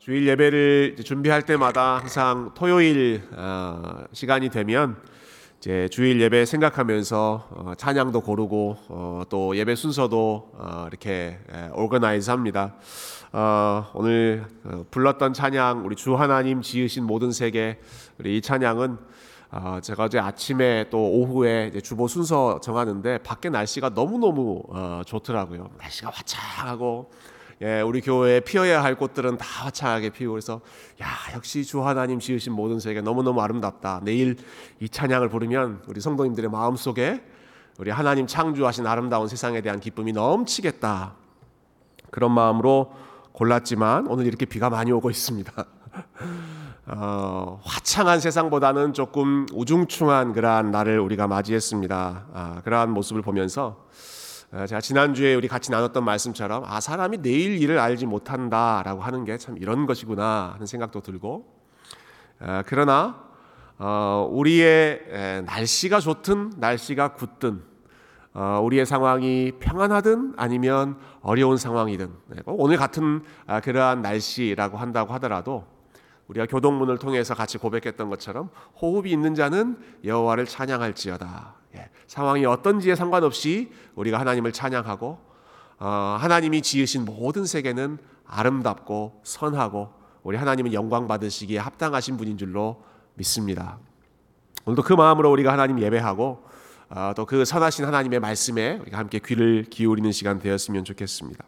주일 예배를 준비할 때마다 항상 토요일 어, 시간이 되면 이제 주일 예배 생각하면서 어, 찬양도 고르고 어, 또 예배 순서도 이렇게 오거나이즈 합니다. 오늘 불렀던 찬양 우리 주 하나님 지으신 모든 세계 우리 이 찬양은 제가 어제 아침에 또 오후에 주보 순서 정하는데 밖에 날씨가 너무 너무 좋더라고요. 날씨가 화창하고 예, 우리 교회에 피어야 할 꽃들은 다 화창하게 피우고 그래서 야 역시 주 하나님 지으신 모든 세계 너무너무 아름답다. 내일 이 찬양을 부르면 우리 성도님들의 마음 속에 우리 하나님 창조하신 아름다운 세상에 대한 기쁨이 넘치겠다. 그런 마음으로 골랐지만 오늘 이렇게 비가 많이 오고 있습니다. 어, 화창한 세상보다는 조금 우중충한 그러한 날을 우리가 맞이했습니다. 아, 그러한 모습을 보면서 어, 제가 지난주에 우리 같이 나눴던 말씀처럼 아 사람이 내일 일을 알지 못한다라고 하는 게 참 이런 것이구나 하는 생각도 들고 어, 그러나 어, 우리의 날씨가 좋든 날씨가 굳든 우리의 상황이 평안하든 아니면 어려운 상황이든 네, 오늘 같은 아, 그러한 날씨라고 한다고 하더라도 우리가 교동문을 통해서 같이 고백했던 것처럼 호흡이 있는 자는 여호와를 찬양할지어다. 예, 상황이 어떤지에 상관없이 우리가 하나님을 찬양하고 어, 하나님이 지으신 모든 세계는 아름답고 선하고 우리 하나님은 영광 받으시기에 합당하신 분인 줄로 믿습니다. 오늘도 그 마음으로 우리가 하나님 예배하고 어, 또그 선하신 하나님의 말씀에 우리가 함께 귀를 기울이는 시간 되었으면 좋겠습니다.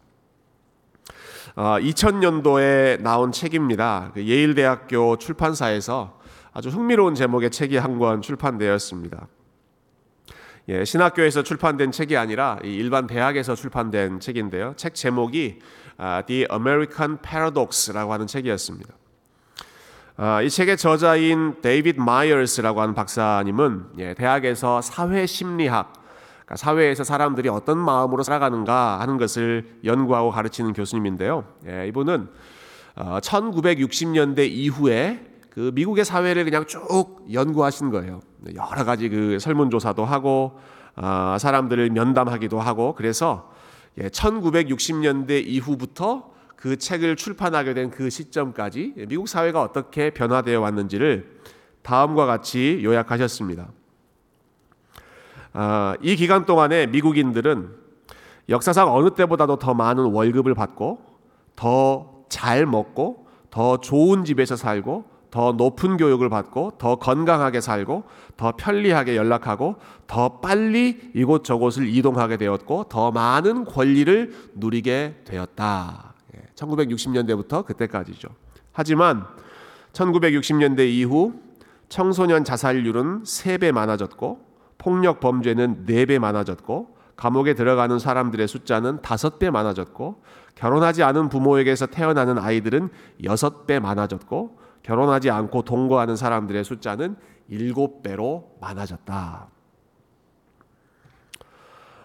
어, 2000년도에 나온 책입니다. 그 예일대학교 출판사에서 아주 흥미로운 제목의 책이 한 권 출판되었습니다. 예, 신학교에서 출판된 책이 아니라 일반 대학에서 출판된 책인데요. 책 제목이 아, The American Paradox라고 하는 책이었습니다. 아, 이 책의 저자인 데이비드 마이어스라고 하는 박사님은 예, 대학에서 사회 심리학, 그러니까 사회에서 사람들이 어떤 마음으로 살아가는가 하는 것을 연구하고 가르치는 교수님인데요. 예, 이분은 1960년대 어, 이후에 그 미국의 사회를 그냥 쭉 연구하신 거예요. 여러 가지 그 설문조사도 하고 아, 사람들을 면담하기도 하고 그래서 1960년대 예, 이후부터 그 책을 출판하게 된 그 시점까지 미국 사회가 어떻게 변화되어 왔는지를 다음과 같이 요약하셨습니다. 아, 이 기간 동안에 미국인들은 역사상 어느 때보다도 더 많은 월급을 받고 더 잘 먹고 더 좋은 집에서 살고 더 높은 교육을 받고 더 건강하게 살고 더 편리하게 연락하고 더 빨리 이곳저곳을 이동하게 되었고 더 많은 권리를 누리게 되었다. 1960년대부터 예, 그때까지죠. 하지만 1960년대 이후 청소년 자살률은 3배 많아졌고 폭력 범죄는 4배 많아졌고 감옥에 들어가는 사람들의 숫자는 5배 많아졌고 결혼하지 않은 부모에게서 태어나는 아이들은 6배 많아졌고 결혼하지 않고 동거하는 사람들의 숫자는 일곱 배로 많아졌다.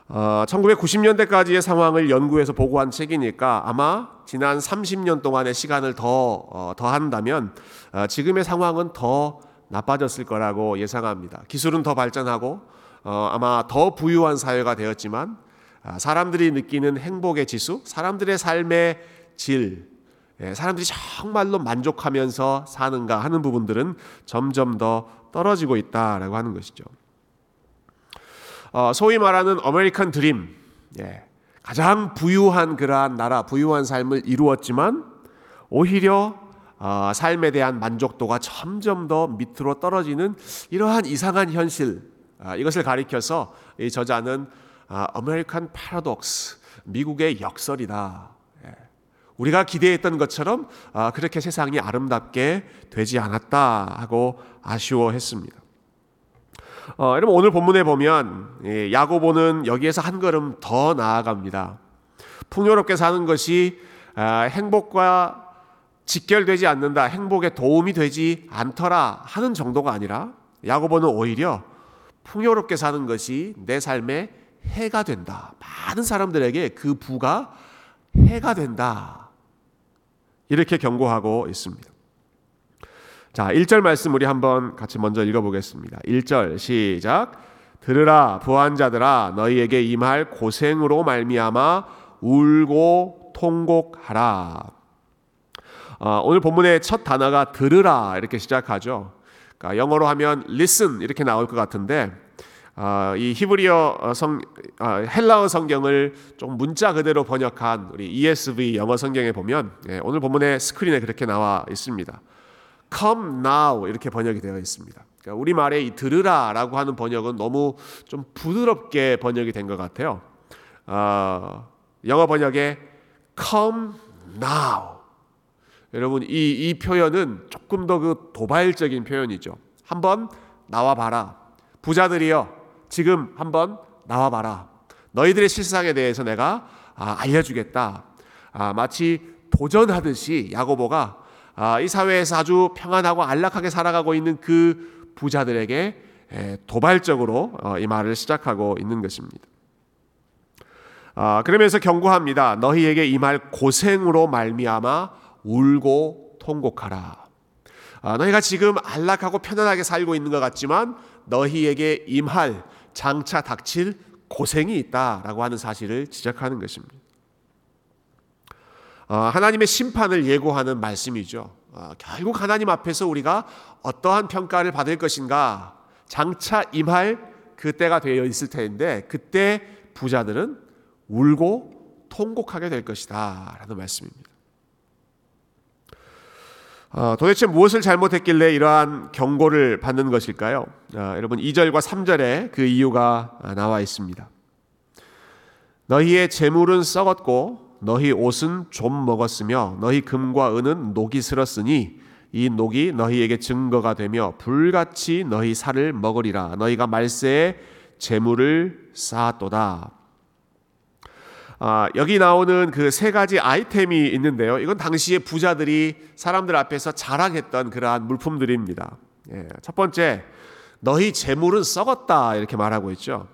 어, 1990년대까지의 상황을 연구해서 보고한 책이니까 아마 지난 30년 동안의 시간을 더, 어, 더 한다면 어, 지금의 상황은 더 나빠졌을 거라고 예상합니다. 기술은 더 발전하고 어, 아마 더 부유한 사회가 되었지만 아, 사람들이 느끼는 행복의 지수, 사람들의 삶의 질, 예, 사람들이 정말로 만족하면서 사는가 하는 부분들은 점점 더 떨어지고 있다라고 하는 것이죠. 어, 소위 말하는 아메리칸 드림, 예, 가장 부유한 그러한 나라, 부유한 삶을 이루었지만 오히려 어, 삶에 대한 만족도가 점점 더 밑으로 떨어지는 이러한 이상한 현실, 아, 이것을 가리켜서 이 저자는 American Paradox, 미국의 역설이다. 우리가 기대했던 것처럼 아, 그렇게 세상이 아름답게 되지 않았다 하고 아쉬워했습니다. 어, 여러분 오늘 본문에 보면 예, 야고보는 여기에서 한 걸음 더 나아갑니다. 풍요롭게 사는 것이 아, 행복과 직결되지 않는다, 행복에 도움이 되지 않더라 하는 정도가 아니라 야고보는 오히려 풍요롭게 사는 것이 내 삶에 해가 된다. 많은 사람들에게 그 부가 해가 된다. 이렇게 경고하고 있습니다. 자, 1절 말씀 우리 한번 같이 먼저 읽어보겠습니다. 1절 시작. 들으라 부한 자들아 너희에게 임할 고생으로 말미암아 울고 통곡하라. 어, 오늘 본문의 첫 단어가 들으라 이렇게 시작하죠. 그러니까 영어로 하면 listen 이렇게 나올 것 같은데 어, 이 히브리어 성 어, 헬라어 성경을 좀 문자 그대로 번역한 우리 ESV 영어 성경에 보면 예, 오늘 본문의 스크린에 그렇게 나와 있습니다. Come now 이렇게 번역이 되어 있습니다. 그러니까 우리 말에 이 들으라라고 하는 번역은 너무 좀 부드럽게 번역이 된 것 같아요. 어, 영어 번역에 Come now. 여러분 이, 이 표현은 조금 더 그 도발적인 표현이죠. 한번 나와 봐라. 부자들이여 지금 한번 나와 봐라. 너희들의 실상에 대해서 내가 아, 알려주겠다. 아, 마치 도전하듯이 야고보가 아, 이 사회에서 아주 평안하고 안락하게 살아가고 있는 그 부자들에게 에, 도발적으로 어, 이 말을 시작하고 있는 것입니다. 아, 그러면서 경고합니다. 너희에게 이 말 고생으로 말미암아 울고 통곡하라. 아, 너희가 지금 안락하고 편안하게 살고 있는 것 같지만 너희에게 임할 장차 닥칠 고생이 있다라고 하는 사실을 지적하는 것입니다. 어, 하나님의 심판을 예고하는 말씀이죠. 어, 결국 하나님 앞에서 우리가 어떠한 평가를 받을 것인가 장차 임할 그때가 되어 있을 텐데 그때 부자들은 울고 통곡하게 될 것이다 라는 말씀입니다. 어, 도대체 무엇을 잘못했길래 이러한 경고를 받는 것일까요? 어, 여러분 2절과 3절에 그 이유가 나와 있습니다. 너희의 재물은 썩었고 너희 옷은 좀 먹었으며 너희 금과 은은 녹이 슬었으니 이 녹이 너희에게 증거가 되며 불같이 너희 살을 먹으리라 너희가 말세에 재물을 쌓았도다. 아, 여기 나오는 그 세 가지 아이템이 있는데요. 이건 당시에 부자들이 사람들 앞에서 자랑했던 그러한 물품들입니다. 예, 첫 번째, 너희 재물은 썩었다 이렇게 말하고 있죠.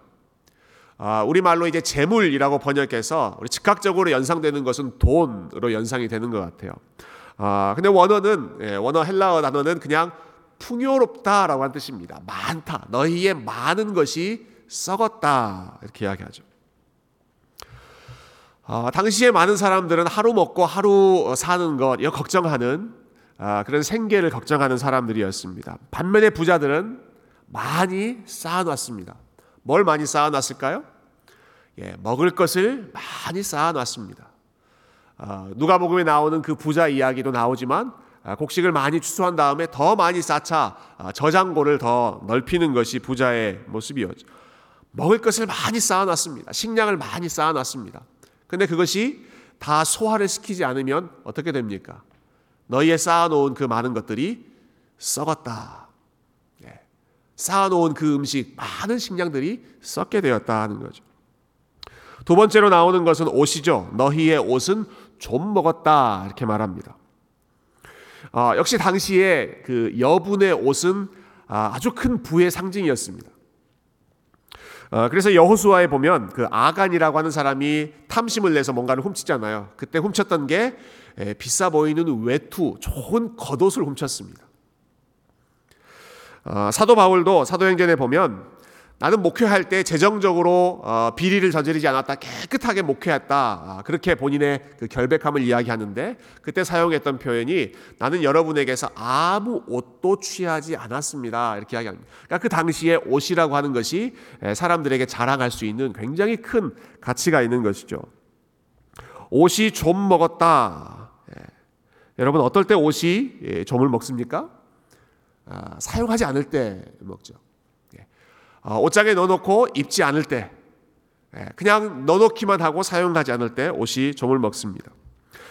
아, 우리 말로 이제 재물이라고 번역해서 우리 즉각적으로 연상되는 것은 돈으로 연상이 되는 것 같아요. 아, 근데 원어는 예, 원어 헬라어 단어는 그냥 풍요롭다라고 한 뜻입니다. 많다. 너희의 많은 것이 썩었다 이렇게 이야기하죠. 어, 당시에 많은 사람들은 하루 먹고 하루 사는 것, 이거 걱정하는 어, 그런 생계를 걱정하는 사람들이었습니다. 반면에 부자들은 많이 쌓아놨습니다. 뭘 많이 쌓아놨을까요? 예, 먹을 것을 많이 쌓아놨습니다. 어, 누가복음에 나오는 그 부자 이야기도 나오지만 아, 곡식을 많이 추수한 다음에 더 많이 쌓자 아, 저장고를 더 넓히는 것이 부자의 모습이었죠. 먹을 것을 많이 쌓아놨습니다. 식량을 많이 쌓아놨습니다. 근데 그것이 다 소화를 시키지 않으면 어떻게 됩니까? 너희의 쌓아놓은 그 많은 것들이 썩었다. 예. 쌓아놓은 그 음식, 많은 식량들이 썩게 되었다 하는 거죠. 두 번째로 나오는 것은 옷이죠. 너희의 옷은 좀 먹었다. 이렇게 말합니다. 어, 역시 당시에 그 여분의 옷은 아, 아주 큰 부의 상징이었습니다. 어, 그래서 여호수아에 보면 그 아간이라고 하는 사람이 탐심을 내서 뭔가를 훔치잖아요. 그때 훔쳤던 게 에, 비싸 보이는 외투, 좋은 겉옷을 훔쳤습니다. 어, 사도 바울도 사도행전에 보면 나는 목회할 때 재정적으로 어, 비리를 저지르지 않았다. 깨끗하게 목회했다. 아, 그렇게 본인의 그 결백함을 이야기하는데 그때 사용했던 표현이 나는 여러분에게서 아무 옷도 취하지 않았습니다. 이렇게 이야기합니다. 그러니까 그 당시에 옷이라고 하는 것이 사람들에게 자랑할 수 있는 굉장히 큰 가치가 있는 것이죠. 옷이 좀 먹었다. 예. 여러분 어떨 때 옷이 예, 좀을 먹습니까? 아, 사용하지 않을 때 먹죠. 어, 옷장에 넣어놓고 입지 않을 때, 예, 그냥 넣어놓기만 하고 사용하지 않을 때 옷이 좀을 먹습니다.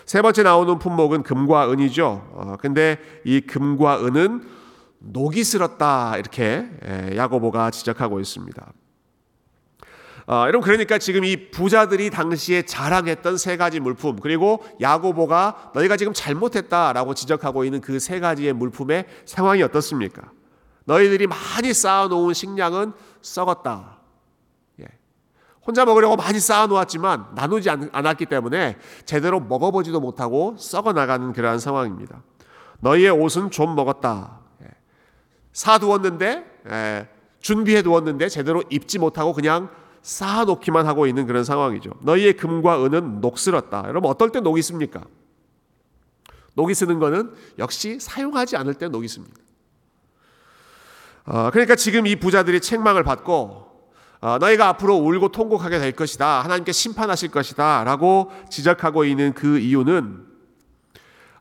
세 번째 나오는 품목은 금과 은이죠. 어, 근데 이 금과 은은 녹이 슬었다 이렇게 예, 야고보가 지적하고 있습니다. 어, 여러분 그러니까 지금 이 부자들이 당시에 자랑했던 세 가지 물품 그리고 야고보가 너희가 지금 잘못했다라고 지적하고 있는 그 세 가지의 물품의 상황이 어떻습니까? 너희들이 많이 쌓아놓은 식량은 썩었다. 예. 혼자 먹으려고 많이 쌓아놓았지만 나누지 않았기 때문에 제대로 먹어보지도 못하고 썩어나가는 그러한 상황입니다. 너희의 옷은 좀 먹었다. 예. 사두었는데 예. 준비해 두었는데 제대로 입지 못하고 그냥 쌓아놓기만 하고 있는 그런 상황이죠. 너희의 금과 은은 녹슬었다. 여러분 어떨 때 녹이 있습니까? 녹이 쓰는 거는 역시 사용하지 않을 때 녹이 씁니다. 어, 그러니까 지금 이 부자들이 책망을 받고 어, 너희가 앞으로 울고 통곡하게 될 것이다. 하나님께 심판하실 것이다. 라고 지적하고 있는 그 이유는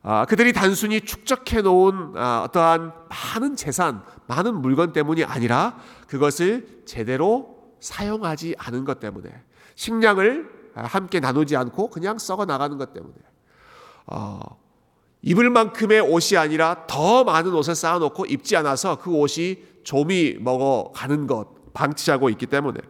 어, 그들이 단순히 축적해 놓은 어, 어떠한 많은 재산, 많은 물건 때문이 아니라 그것을 제대로 사용하지 않은 것 때문에 식량을 함께 나누지 않고 그냥 썩어 나가는 것 때문에 어, 입을 만큼의 옷이 아니라 더 많은 옷을 쌓아놓고 입지 않아서 그 옷이 좀이 먹어가는 것 방치하고 있기 때문에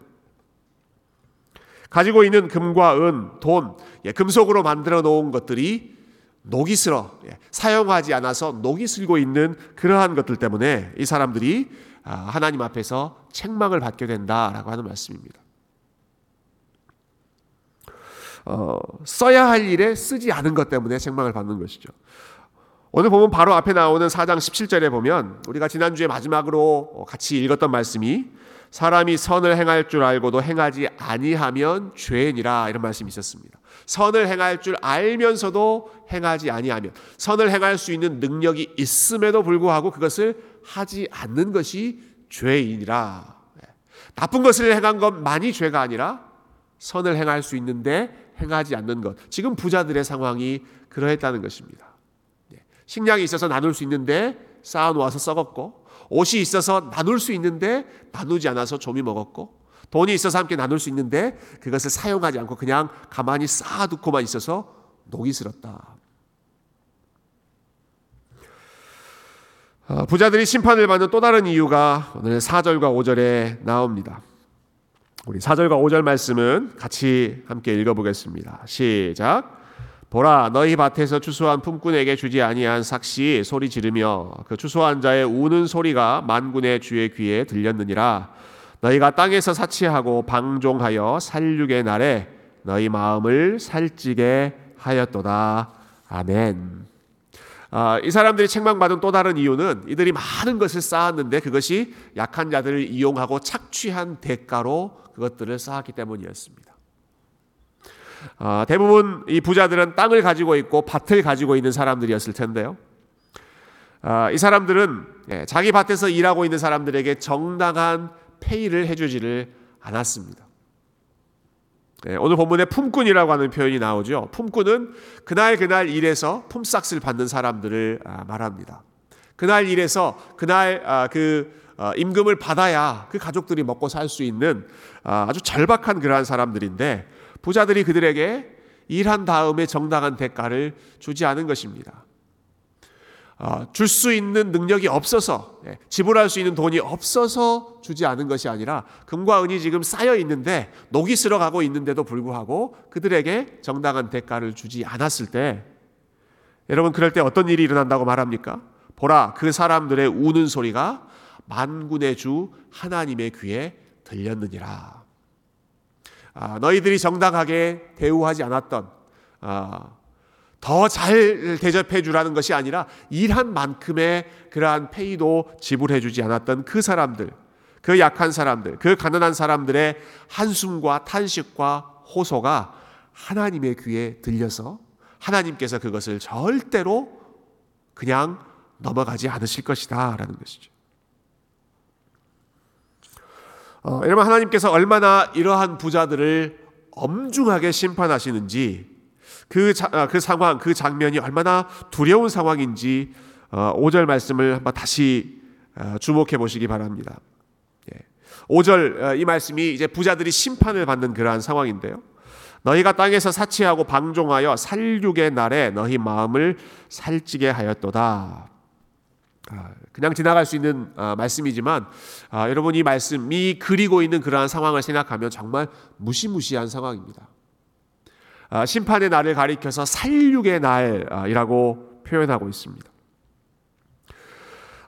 가지고 있는 금과 은, 돈, 예, 금속으로 만들어 놓은 것들이 녹이 슬어 예, 사용하지 않아서 녹이 슬고 있는 그러한 것들 때문에 이 사람들이 아, 하나님 앞에서 책망을 받게 된다라고 하는 말씀입니다. 어, 써야 할 일에 쓰지 않은 것 때문에 책망을 받는 것이죠. 오늘 보면 바로 앞에 나오는 4장 17절에 보면 우리가 지난주에 마지막으로 같이 읽었던 말씀이 사람이 선을 행할 줄 알고도 행하지 아니하면 죄인이라 이런 말씀이 있었습니다. 선을 행할 줄 알면서도 행하지 아니하면 선을 행할 수 있는 능력이 있음에도 불구하고 그것을 하지 않는 것이 죄인이라. 네. 나쁜 것을 행한 것만이 죄가 아니라 선을 행할 수 있는데 행하지 않는 것. 지금 부자들의 상황이 그러했다는 것입니다. 네. 식량이 있어서 나눌 수 있는데 쌓아 놓아서 썩었고 옷이 있어서 나눌 수 있는데 나누지 않아서 좀이 먹었고 돈이 있어서 함께 나눌 수 있는데 그것을 사용하지 않고 그냥 가만히 쌓아두고만 있어서 녹이 슬었다. 어, 부자들이 심판을 받는 또 다른 이유가 오늘 4절과 5절에 나옵니다. 우리 4절과 5절 말씀은 같이 함께 읽어보겠습니다. 시작. 보라 너희 밭에서 추수한 품꾼에게 주지 아니한 삭시 소리 지르며 그 추수한 자의 우는 소리가 만군의 주의 귀에 들렸느니라 너희가 땅에서 사치하고 방종하여 살육의 날에 너희 마음을 살찌게 하였도다 아멘. 아, 이 사람들이 책망받은 또 다른 이유는 이들이 많은 것을 쌓았는데 그것이 약한 자들을 이용하고 착취한 대가로 그것들을 쌓았기 때문이었습니다. 아, 대부분 이 부자들은 땅을 가지고 있고 밭을 가지고 있는 사람들이었을 텐데요. 아, 이 사람들은 예, 자기 밭에서 일하고 있는 사람들에게 정당한 페이를 해주지를 않았습니다. 네, 오늘 본문에 품꾼이라고 하는 표현이 나오죠. 품꾼은 그날 그날 일해서 품삯을 받는 사람들을 아, 말합니다. 그날 일해서 그날 아, 그 어, 임금을 받아야 그 가족들이 먹고 살 수 있는 아, 아주 절박한 그러한 사람들인데 부자들이 그들에게 일한 다음에 정당한 대가를 주지 않은 것입니다. 어, 줄수 있는 능력이 없어서 예, 지불할 수 있는 돈이 없어서 주지 않은 것이 아니라 금과 은이 지금 쌓여 있는데 녹이 쓸어가고 있는데도 불구하고 그들에게 정당한 대가를 주지 않았을 때 여러분 그럴 때 어떤 일이 일어난다고 말합니까? 보라 그 사람들의 우는 소리가 만군의 주 하나님의 귀에 들렸느니라. 아, 너희들이 정당하게 대우하지 않았던 아, 더잘 대접해 주라는 것이 아니라 일한 만큼의 그러한 페이도 지불해 주지 않았던 그 사람들, 그 약한 사람들, 그 가난한 사람들의 한숨과 탄식과 호소가 하나님의 귀에 들려서 하나님께서 그것을 절대로 그냥 넘어가지 않으실 것이다 라는 것이죠. 어, 여러분 하나님께서 얼마나 이러한 부자들을 엄중하게 심판하시는지 그, 자, 아, 그 상황, 그 장면이 얼마나 두려운 상황인지 5절 어, 말씀을 한번 다시 어, 주목해 보시기 바랍니다. 5절 어, 이 말씀이 이제 부자들이 심판을 받는 그러한 상황인데요. 너희가 땅에서 사치하고 방종하여 살육의 날에 너희 마음을 살찌게 하였도다. 아, 그냥 지나갈 수 있는 말씀이지만 여러분 이 말씀이 그리고 있는 그러한 상황을 생각하면 정말 무시무시한 상황입니다. 아, 심판의 날을 가리켜서 살육의 날이라고 표현하고 있습니다.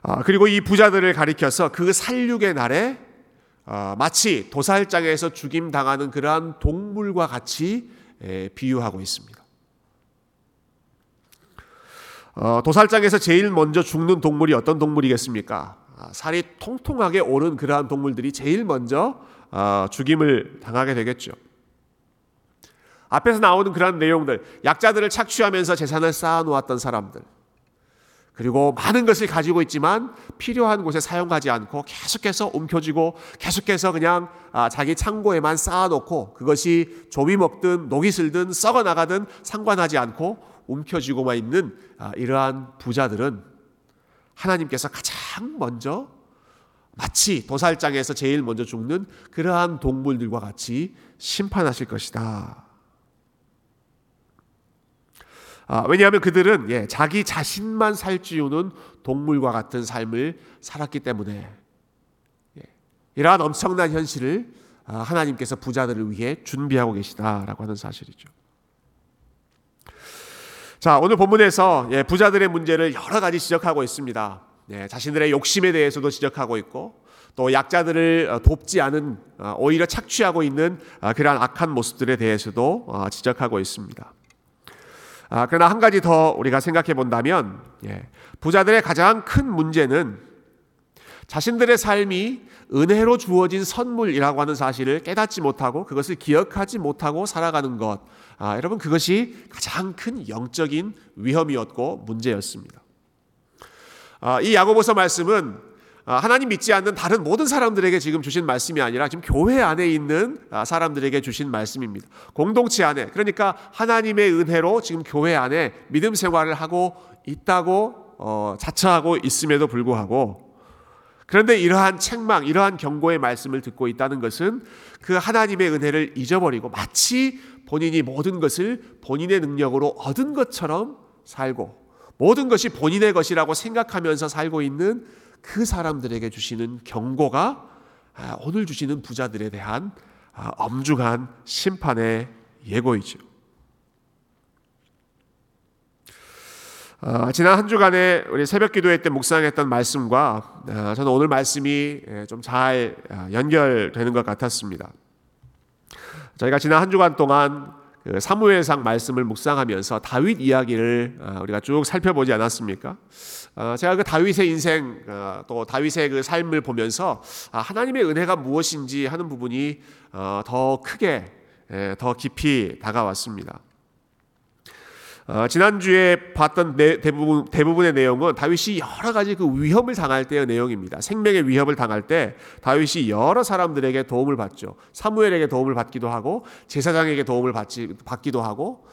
아, 그리고 이 부자들을 가리켜서 그 살육의 날에 아, 마치 도살장에서 죽임 당하는 그러한 동물과 같이 비유하고 있습니다. 어, 도살장에서 제일 먼저 죽는 동물이 어떤 동물이겠습니까? 살이 통통하게 오른 그러한 동물들이 제일 먼저 죽임을 당하게 되겠죠. 앞에서 나오는 그런 내용들, 약자들을 착취하면서 재산을 쌓아놓았던 사람들, 그리고 많은 것을 가지고 있지만 필요한 곳에 사용하지 않고 계속해서 움켜쥐고 계속해서 그냥 아, 자기 창고에만 쌓아놓고 그것이 조미 먹든 녹이 슬든 썩어 나가든 상관하지 않고 움켜쥐고만 있는 아, 이러한 부자들은 하나님께서 가장 먼저 마치 도살장에서 제일 먼저 죽는 그러한 동물들과 같이 심판하실 것이다. 아, 왜냐하면 그들은 예, 자기 자신만 살찌우는 동물과 같은 삶을 살았기 때문에 예, 이러한 엄청난 현실을 아, 하나님께서 부자들을 위해 준비하고 계시다라고 하는 사실이죠. 자 오늘 본문에서 예, 부자들의 문제를 여러 가지 지적하고 있습니다. 예, 자신들의 욕심에 대해서도 지적하고 있고 또 약자들을 어, 돕지 않은 어, 오히려 착취하고 있는 아, 그러한 악한 모습들에 대해서도 어, 지적하고 있습니다. 아, 그러나 한 가지 더 우리가 생각해 본다면 예, 부자들의 가장 큰 문제는 자신들의 삶이 은혜로 주어진 선물이라고 하는 사실을 깨닫지 못하고 그것을 기억하지 못하고 살아가는 것. 아, 여러분 그것이 가장 큰 영적인 위험이었고 문제였습니다. 아, 이 야고보서 말씀은 아, 하나님 믿지 않는 다른 모든 사람들에게 지금 주신 말씀이 아니라 지금 교회 안에 있는 아, 사람들에게 주신 말씀입니다. 공동체 안에 그러니까 하나님의 은혜로 지금 교회 안에 믿음 생활을 하고 있다고 어, 자처하고 있음에도 불구하고 그런데 이러한 책망, 이러한 경고의 말씀을 듣고 있다는 것은 그 하나님의 은혜를 잊어버리고 마치 본인이 모든 것을 본인의 능력으로 얻은 것처럼 살고 모든 것이 본인의 것이라고 생각하면서 살고 있는 그 사람들에게 주시는 경고가 아, 오늘 주시는 부자들에 대한 아, 엄중한 심판의 예고이죠. 어, 지난 한 주간에 우리 새벽 기도회 때 묵상했던 말씀과 어, 저는 오늘 말씀이 예, 좀잘 어, 연결되는 것 같았습니다. 저희가 지난 한 주간 동안 그 사무엘상 말씀을 묵상하면서 다윗 이야기를 우리가 쭉 살펴보지 않았습니까? 어, 제가 그 다윗의 인생 어, 또 다윗의 그 삶을 보면서 아, 하나님의 은혜가 무엇인지 하는 부분이 어, 더 크게 예, 더 깊이 다가왔습니다. 지난주에 봤던 대부분, 대부분의 내용은 다윗이 여러 가지 그 위협을 당할 때의 내용입니다. 생명의 위협을 당할 때 다윗이 여러 사람들에게 도움을 받죠. 사무엘에게 도움을 받기도 하고 제사장에게 도움을 받지, 받기도 하고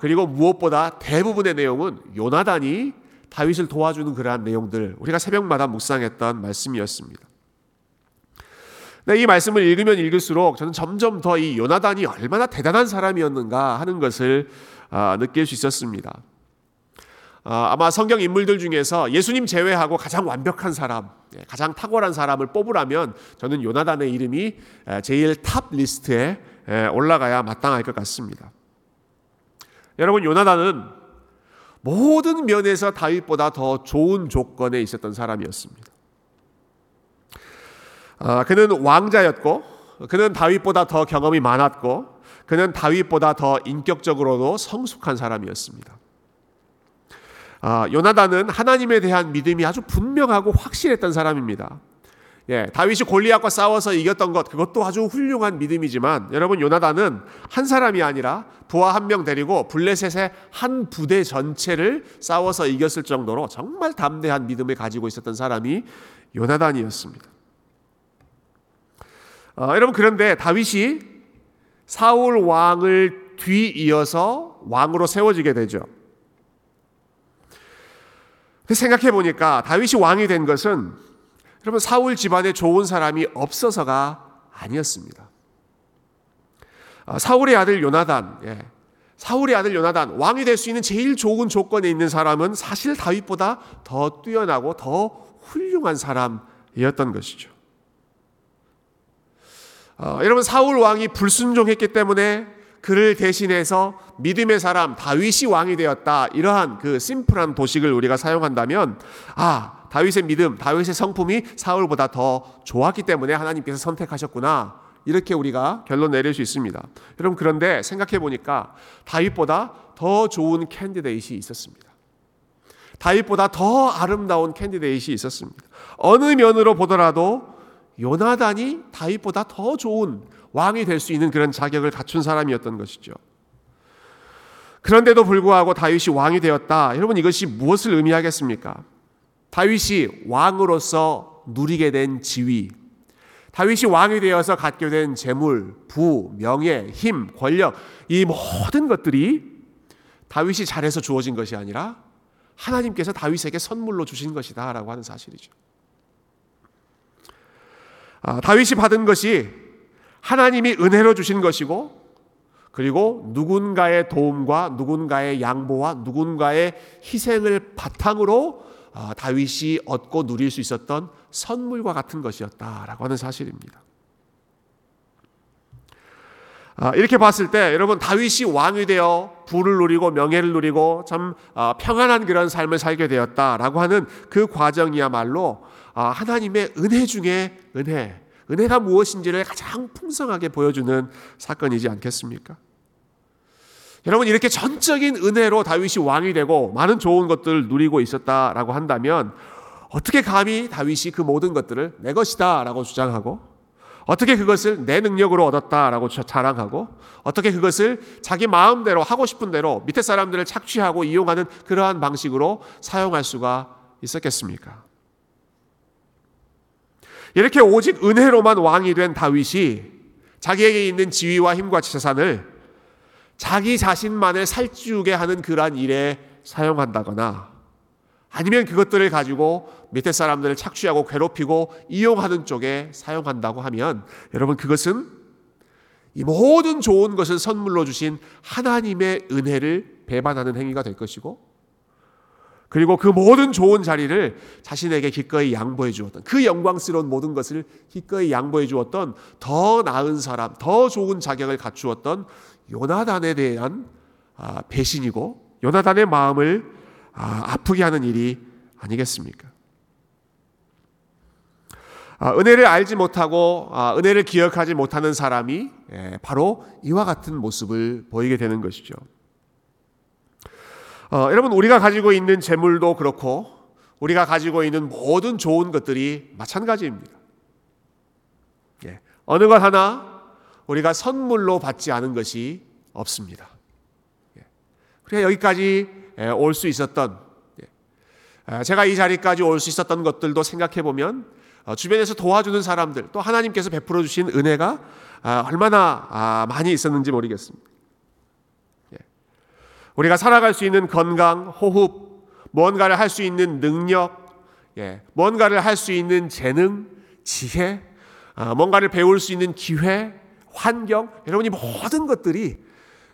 그리고 무엇보다 대부분의 내용은 요나단이 다윗을 도와주는 그러한 내용들 우리가 새벽마다 묵상했던 말씀이었습니다. 이 말씀을 읽으면 읽을수록 저는 점점 더 이 요나단이 얼마나 대단한 사람이었는가 하는 것을 아, 느낄 수 있었습니다. 아, 아마 성경 인물들 중에서 예수님 제외하고 가장 완벽한 사람, 예, 가장 탁월한 사람을 뽑으라면 저는 요나단의 이름이 제일 top list에 올라가야 마땅할 것 같습니다. 여러분 요나단은 모든 면에서 다윗보다 더 좋은 조건에 있었던 사람이었습니다. 아, 그는 왕자였고, 그는 다윗보다 더 경험이 많았고, 그는 다윗보다 더 인격적으로도 성숙한 사람이었습니다. 아, 요나단은 하나님에 대한 믿음이 아주 분명하고 확실했던 사람입니다. 예, 다윗이 골리앗과 싸워서 이겼던 것 그것도 아주 훌륭한 믿음이지만 여러분 요나단은 한 사람이 아니라 부하 한 명 데리고 블레셋의 한 부대 전체를 싸워서 이겼을 정도로 정말 담대한 믿음을 가지고 있었던 사람이 요나단이었습니다. 어, 여러분 그런데 다윗이 사울 왕을 뒤이어서 왕으로 세워지게 되죠. 생각해 보니까 다윗이 왕이 된 것은 여러분 사울 집안에 좋은 사람이 없어서가 아니었습니다. 아, 사울의 아들 요나단, 예. 사울의 아들 요나단 왕이 될 수 있는 제일 좋은 조건에 있는 사람은 사실 다윗보다 더 뛰어나고 더 훌륭한 사람이었던 것이죠. 어, 여러분 사울 왕이 불순종했기 때문에 그를 대신해서 믿음의 사람 다윗이 왕이 되었다. 이러한 그 심플한 도식을 우리가 사용한다면 아 다윗의 믿음, 다윗의 성품이 사울보다 더 좋았기 때문에 하나님께서 선택하셨구나. 이렇게 우리가 결론 내릴 수 있습니다. 여러분 그런데 생각해 보니까 다윗보다 더 좋은 candidate이 있었습니다. 다윗보다 더 아름다운 candidate이 있었습니다. 어느 면으로 보더라도 요나단이 다윗보다 더 좋은 왕이 될 수 있는 그런 자격을 갖춘 사람이었던 것이죠. 그런데도 불구하고 다윗이 왕이 되었다. 여러분 이것이 무엇을 의미하겠습니까? 다윗이 왕으로서 누리게 된 지위, 다윗이 왕이 되어서 갖게 된 재물, 부, 명예, 힘, 권력 이 모든 것들이 다윗이 잘해서 주어진 것이 아니라 하나님께서 다윗에게 선물로 주신 것이다라고 하는 사실이죠. 아, 다윗이 받은 것이 하나님이 은혜로 주신 것이고 그리고 누군가의 도움과 누군가의 양보와 누군가의 희생을 바탕으로 아, 다윗이 얻고 누릴 수 있었던 선물과 같은 것이었다라고 하는 사실입니다. 아, 이렇게 봤을 때 여러분 다윗이 왕이 되어 부를 누리고 명예를 누리고 참 아, 평안한 그런 삶을 살게 되었다라고 하는 그 과정이야말로 하나님의 은혜 중에 은혜, 은혜가 무엇인지를 가장 풍성하게 보여주는 사건이지 않겠습니까? 여러분 이렇게 전적인 은혜로 다윗이 왕이 되고 많은 좋은 것들을 누리고 있었다라고 한다면 어떻게 감히 다윗이 그 모든 것들을 내 것이다라고 주장하고 어떻게 그것을 내 능력으로 얻었다라고 자랑하고 어떻게 그것을 자기 마음대로 하고 싶은 대로 밑에 사람들을 착취하고 이용하는 그러한 방식으로 사용할 수가 있었겠습니까? 이렇게 오직 은혜로만 왕이 된 다윗이 자기에게 있는 지위와 힘과 재산을 자기 자신만을 살찌우게 하는 그러한 일에 사용한다거나 아니면 그것들을 가지고 밑에 사람들을 착취하고 괴롭히고 이용하는 쪽에 사용한다고 하면 여러분 그것은 이 모든 좋은 것을 선물로 주신 하나님의 은혜를 배반하는 행위가 될 것이고 그리고 그 모든 좋은 자리를 자신에게 기꺼이 양보해 주었던 그 영광스러운 모든 것을 기꺼이 양보해 주었던 더 나은 사람, 더 좋은 자격을 갖추었던 요나단에 대한 아, 배신이고 요나단의 마음을 아, 아프게 하는 일이 아니겠습니까? 아, 은혜를 알지 못하고 은혜를 기억하지 못하는 사람이 예, 바로 이와 같은 모습을 보이게 되는 것이죠. 어, 여러분 우리가 가지고 있는 재물도 그렇고 우리가 가지고 있는 모든 좋은 것들이 마찬가지입니다. 예, 어느 것 하나 우리가 선물로 받지 않은 것이 없습니다. 그래 여기까지 올 수 있었던 제가 이 자리까지 올 수 있었던 것들도 생각해 보면 어, 주변에서 도와주는 사람들 또 하나님께서 베풀어 주신 은혜가 아, 얼마나 아, 많이 있었는지 모르겠습니다. 우리가 살아갈 수 있는 건강, 호흡, 뭔가를 할 수 있는 능력, 뭔가를 할 수 있는 재능, 지혜, 아, 뭔가를 배울 수 있는 기회, 환경, 여러분이 모든 것들이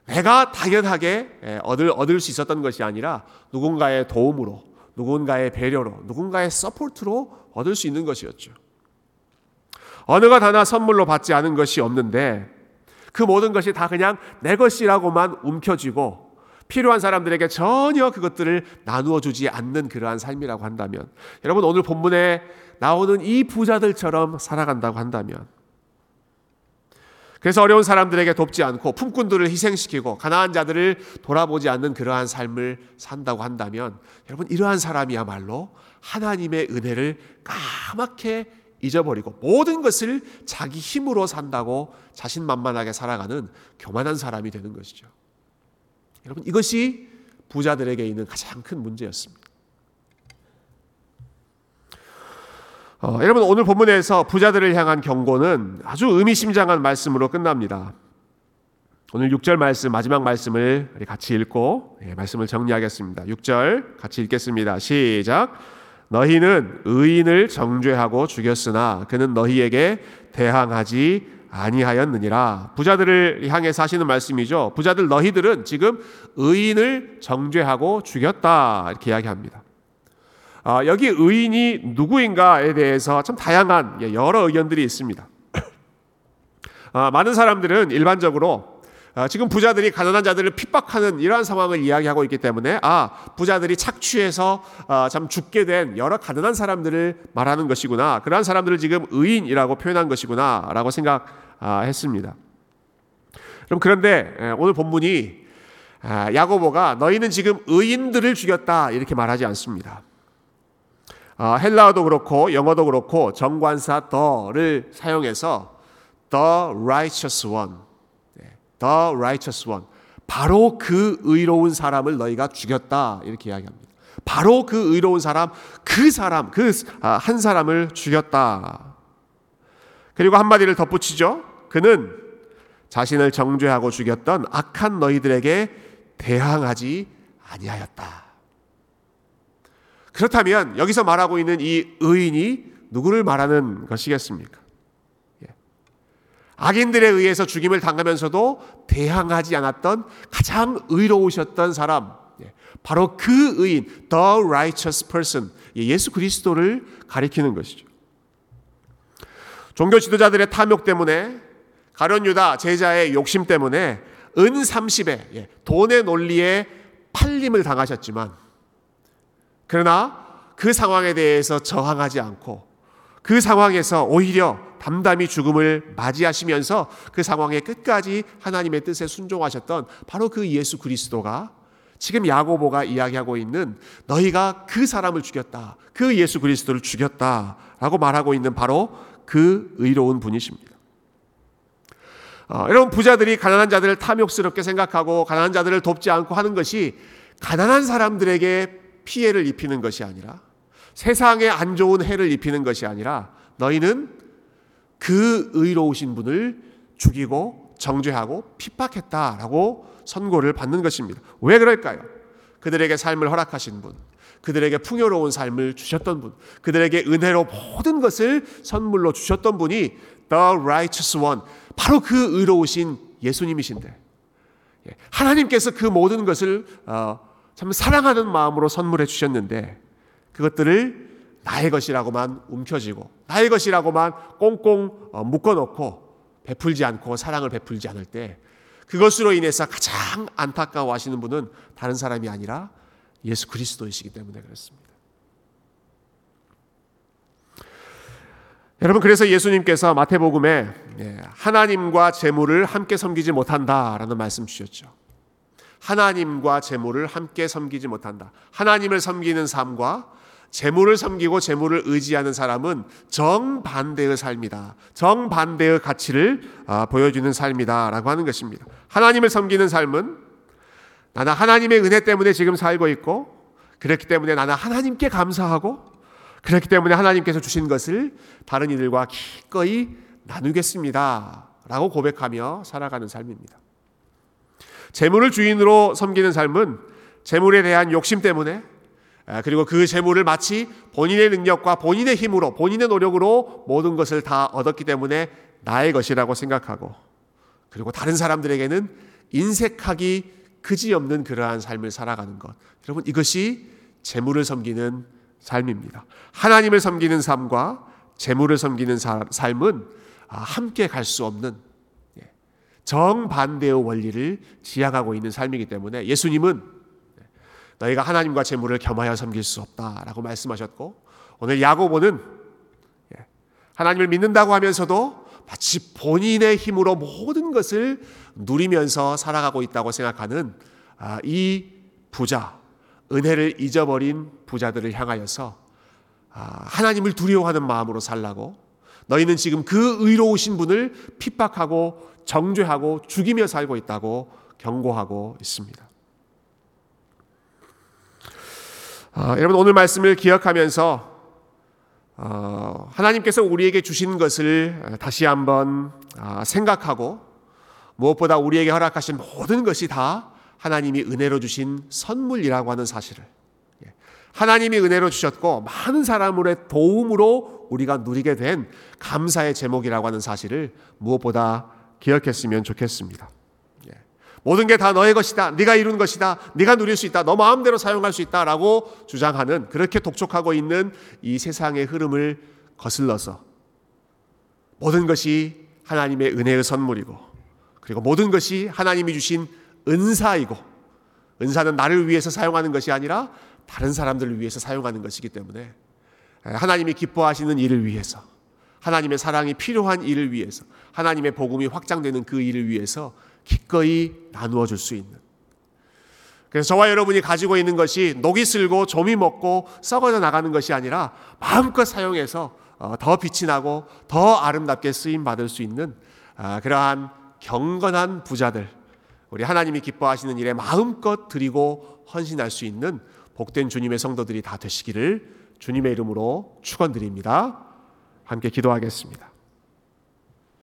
내가 당연하게 예, 얻을, 얻을 수 있었던 것이 아니라 누군가의 도움으로, 누군가의 배려로, 누군가의 support로 얻을 수 있는 것이었죠. 어느 것 하나 선물로 받지 않은 것이 없는데 그 모든 것이 다 그냥 내 것이라고만 움켜쥐고 필요한 사람들에게 전혀 그것들을 나누어 주지 않는 그러한 삶이라고 한다면 여러분 오늘 본문에 나오는 이 부자들처럼 살아간다고 한다면 그래서 어려운 사람들에게 돕지 않고 품꾼들을 희생시키고 가난한 자들을 돌아보지 않는 그러한 삶을 산다고 한다면 여러분 이러한 사람이야말로 하나님의 은혜를 까맣게 잊어버리고 모든 것을 자기 힘으로 산다고 자신만만하게 살아가는 교만한 사람이 되는 것이죠. 여러분 이것이 부자들에게 있는 가장 큰 문제였습니다. 어, 여러분 오늘 본문에서 부자들을 향한 경고는 아주 의미심장한 말씀으로 끝납니다. 오늘 6절 말씀 마지막 말씀을 같이 읽고 예, 말씀을 정리하겠습니다. 6절 같이 읽겠습니다. 시작. 너희는 의인을 정죄하고 죽였으나 그는 너희에게 대항하지 아니하였느니라. 부자들을 향해서 하시는 말씀이죠. 부자들 너희들은 지금 의인을 정죄하고 죽였다 이렇게 이야기합니다. 아, 여기 의인이 누구인가에 대해서 참 다양한 예, 여러 의견들이 있습니다. 아, 많은 사람들은 일반적으로 아, 지금 부자들이 가난한 자들을 핍박하는 이러한 상황을 이야기하고 있기 때문에 아 부자들이 착취해서 참 죽게 된 여러 가난한 사람들을 말하는 것이구나 그러한 사람들을 지금 의인이라고 표현한 것이구나라고 생각 했습니다. 그럼 그런데 예, 오늘 본문이 야고보가 너희는 지금 의인들을 죽였다 이렇게 말하지 않습니다. 어, 헬라어도 그렇고 영어도 그렇고 정관사 the를 사용해서 the righteous one, 네, the righteous one, 바로 그 의로운 사람을 너희가 죽였다. 이렇게 이야기합니다. 바로 그 의로운 사람, 그 사람, 그 한 사람을 죽였다. 그리고 한마디를 덧붙이죠. 그는 자신을 정죄하고 죽였던 악한 너희들에게 대항하지 아니하였다. 그렇다면 여기서 말하고 있는 이 의인이 누구를 말하는 것이겠습니까? 예. 악인들에 의해서 죽임을 당하면서도 대항하지 않았던 가장 의로우셨던 사람, 예. 바로 그 의인, the righteous person, 예, 예수 그리스도를 가리키는 것이죠. 종교 지도자들의 탐욕 때문에 가련 유다 제자의 욕심 때문에 은 30에 돈의 논리에 팔림을 당하셨지만 그러나 그 상황에 대해서 저항하지 않고 그 상황에서 오히려 담담히 죽음을 맞이하시면서 그 상황에 끝까지 하나님의 뜻에 순종하셨던 바로 그 예수 그리스도가 지금 야고보가 이야기하고 있는 너희가 그 사람을 죽였다. 그 예수 그리스도를 죽였다 라고 말하고 있는 바로 그 의로운 분이십니다. 어, 여러분 부자들이 가난한 자들을 탐욕스럽게 생각하고 가난한 자들을 돕지 않고 하는 것이 가난한 사람들에게 피해를 입히는 것이 아니라 세상에 안 좋은 해를 입히는 것이 아니라 너희는 그 의로우신 분을 죽이고 정죄하고 핍박했다라고 선고를 받는 것입니다. 왜 그럴까요? 그들에게 삶을 허락하신 분, 그들에게 풍요로운 삶을 주셨던 분, 그들에게 은혜로 모든 것을 선물로 주셨던 분이 The Righteous One, 바로 그 의로우신 예수님이신데 예, 하나님께서 그 모든 것을 어, 참 사랑하는 마음으로 선물해 주셨는데 그것들을 나의 것이라고만 움켜쥐고 나의 것이라고만 꽁꽁 어, 묶어놓고 베풀지 않고 사랑을 베풀지 않을 때 그것으로 인해서 가장 안타까워하시는 분은 다른 사람이 아니라 예수 그리스도이시기 때문에 그렇습니다. 여러분 그래서 예수님께서 마태복음에 예, 하나님과 재물을 함께 섬기지 못한다라는 말씀 주셨죠. 하나님과 재물을 함께 섬기지 못한다. 하나님을 섬기는 삶과 재물을 섬기고 재물을 의지하는 사람은 정반대의 삶이다. 정반대의 가치를 아, 보여주는 삶이다라고 하는 것입니다. 하나님을 섬기는 삶은 나는 하나님의 은혜 때문에 지금 살고 있고 그렇기 때문에 나는 하나님께 감사하고 그렇기 때문에 하나님께서 주신 것을 다른 이들과 기꺼이 나누겠습니다. 라고 고백하며 살아가는 삶입니다. 재물을 주인으로 섬기는 삶은 재물에 대한 욕심 때문에 아, 그리고 그 재물을 마치 본인의 능력과 본인의 힘으로 본인의 노력으로 모든 것을 다 얻었기 때문에 나의 것이라고 생각하고 그리고 다른 사람들에게는 인색하기 그지없는 그러한 삶을 살아가는 것. 여러분 이것이 재물을 섬기는 삶입니다. 하나님을 섬기는 삶과 재물을 섬기는 삶은 아, 함께 갈 수 없는 예, 정반대의 원리를 지향하고 있는 삶이기 때문에 예수님은 너희가 하나님과 재물을 겸하여 섬길 수 없다라고 말씀하셨고 오늘 야고보는 예, 하나님을 믿는다고 하면서도 마치 본인의 힘으로 모든 것을 누리면서 살아가고 있다고 생각하는 아, 이 부자, 은혜를 잊어버린 부자들을 향하여서 아, 하나님을 두려워하는 마음으로 살라고 너희는 지금 그 의로우신 분을 핍박하고 정죄하고 죽이며 살고 있다고 경고하고 있습니다. 아, 여러분 오늘 말씀을 기억하면서 어, 하나님께서 우리에게 주신 것을 다시 한번 아, 생각하고 무엇보다 우리에게 허락하신 모든 것이 다 하나님이 은혜로 주신 선물이라고 하는 사실을 예, 하나님이 은혜로 주셨고 많은 사람들의 도움으로 우리가 누리게 된 감사의 제목이라고 하는 사실을 무엇보다 기억했으면 좋겠습니다. 모든 게 다 너의 것이다. 네가 이룬 것이다. 네가 누릴 수 있다. 너 마음대로 사용할 수 있다라고 주장하는 그렇게 독촉하고 있는 이 세상의 흐름을 거슬러서 모든 것이 하나님의 은혜의 선물이고 그리고 모든 것이 하나님이 주신 은사이고 은사는 나를 위해서 사용하는 것이 아니라 다른 사람들을 위해서 사용하는 것이기 때문에 하나님이 기뻐하시는 일을 위해서 하나님의 사랑이 필요한 일을 위해서 하나님의 복음이 확장되는 그 일을 위해서 기꺼이 나누어 줄 수 있는. 그래서 저와 여러분이 가지고 있는 것이 녹이 슬고 좀이 먹고 썩어져 나가는 것이 아니라 마음껏 사용해서 어, 더 빛이 나고 더 아름답게 쓰임 받을 수 있는 아, 그러한 경건한 부자들 우리 하나님이 기뻐하시는 일에 마음껏 드리고 헌신할 수 있는 복된 주님의 성도들이 다 되시기를 주님의 이름으로 축원드립니다. 함께 기도하겠습니다.